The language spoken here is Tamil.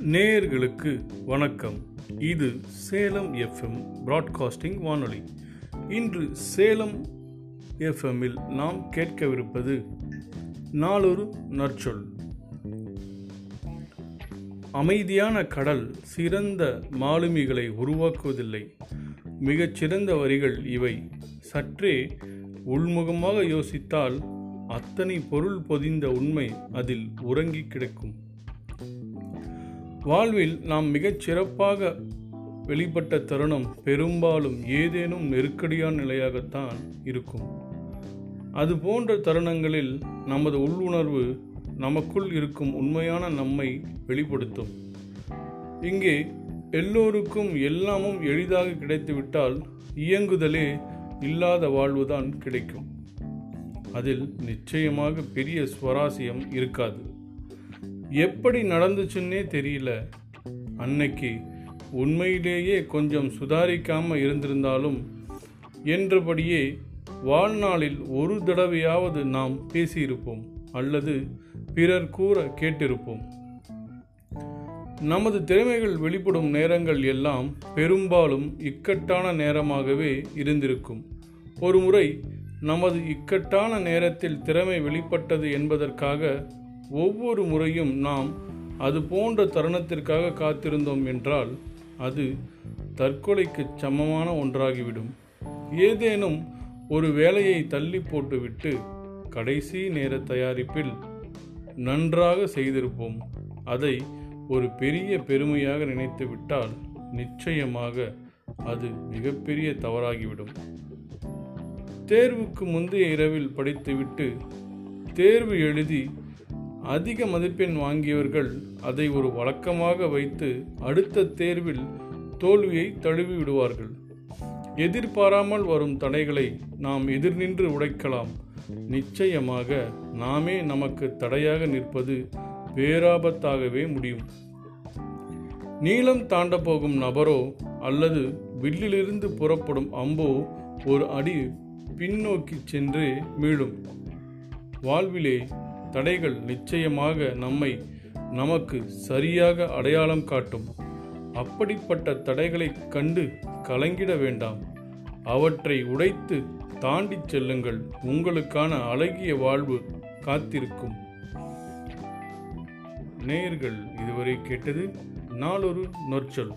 நேயர்களுக்கு வணக்கம். இது சேலம் எஃப்எம் பிராட்காஸ்டிங் வானொலி. இன்று சேலம் எஃப்எம்மில் நாம் கேட்கவிருப்பது நாளொரு நற்சொல். அமைதியான கடல் சிறந்த மாலுமிகளை உருவாக்குவதில்லை. மிகச் சிறந்த வரிகள் இவை. சற்றே உள்முகமாக யோசித்தால் அத்தனை பொருள் பொதிந்த உண்மை அதில் உறங்கி கிடக்கும். வாழ்வில் நாம் மிகச் சிறப்பாக வெளிப்பட்ட தருணம் பெரும்பாலும் ஏதேனும் நெருக்கடியான நிலையாகத்தான் இருக்கும். அது போன்ற தருணங்களில் நமது உள்ளுணர்வு நமக்குள் இருக்கும் உண்மையான நம்மை வெளிப்படுத்தும். இங்கே எல்லோருக்கும் எல்லாமும் எளிதாக கிடைத்துவிட்டால் இயங்குதலே இல்லாத வாழ்வுதான் கிடைக்கும். அதில் நிச்சயமாக பெரிய சுவாரஸ்யம் இருக்காது. எப்படி நடந்துச்சுன்னே தெரியல. அன்னைக்கு உண்மையிலேயே கொஞ்சம் சுதாரிக்காமல் இருந்திருந்தாலும் என்றபடியே வாழ்நாளில் ஒரு தடவையாவது நாம் பேசியிருப்போம் அல்லது பிறர் கூற கேட்டிருப்போம். நமது திறமைகள் வெளிப்படும் நேரங்கள் எல்லாம் பெரும்பாலும் இக்கட்டான நேரமாகவே இருந்திருக்கும். ஒருமுறை நமது இக்கட்டான நேரத்தில் திறமை வெளிப்பட்டது என்பதற்காக ஒவ்வொரு முறையும் நாம் அது போன்ற தருணத்திற்காக காத்திருந்தோம் என்றால் அது தற்கொலைக்கு சமமான ஒன்றாகிவிடும். ஏதேனும் ஒரு வேலையை தள்ளி போட்டுவிட்டு கடைசி நேர தயாரிப்பில் நன்றாக செய்திருப்போம். அதை ஒரு பெரிய பெருமையாக நினைத்துவிட்டால் நிச்சயமாக அது மிகப்பெரிய தவறாகிவிடும். தேர்வுக்கு முந்தைய இரவில் படித்துவிட்டு தேர்வு எழுதி அதிக மதிப்பெண் வாங்கியவர்கள் அதை ஒரு வழக்கமாக வைத்து அடுத்த தேர்வில் தோல்வியை தழுவி விடுவார்கள் எதிர்பாராமல் வரும் தடைகளை நாம் எதிர்நின்று உடைக்கலாம். நிச்சயமாக நாமே நமக்கு தடையாக நிற்பது பேராபத்தாகவே முடியும். நீளம் தாண்ட போகும் நபரோ அல்லது வில்லிலிருந்து புறப்படும் அம்போ ஒரு அடி பின்னோக்கி சென்று மீளும். வாழ்விலே தடைகள் நிச்சயமாக நம்மை நமக்கு சரியாக அடையாளம் காட்டும். அப்படிப்பட்ட தடைகளை கண்டு கலங்கிட வேண்டாம். அவற்றை உடைத்து தாண்டிச் செல்லுங்கள். உங்களுக்கான அழகிய வாழ்வு காத்திருக்கும். நேயர்கள் இதுவரை கேட்டது நாளொரு நொற்சொல்.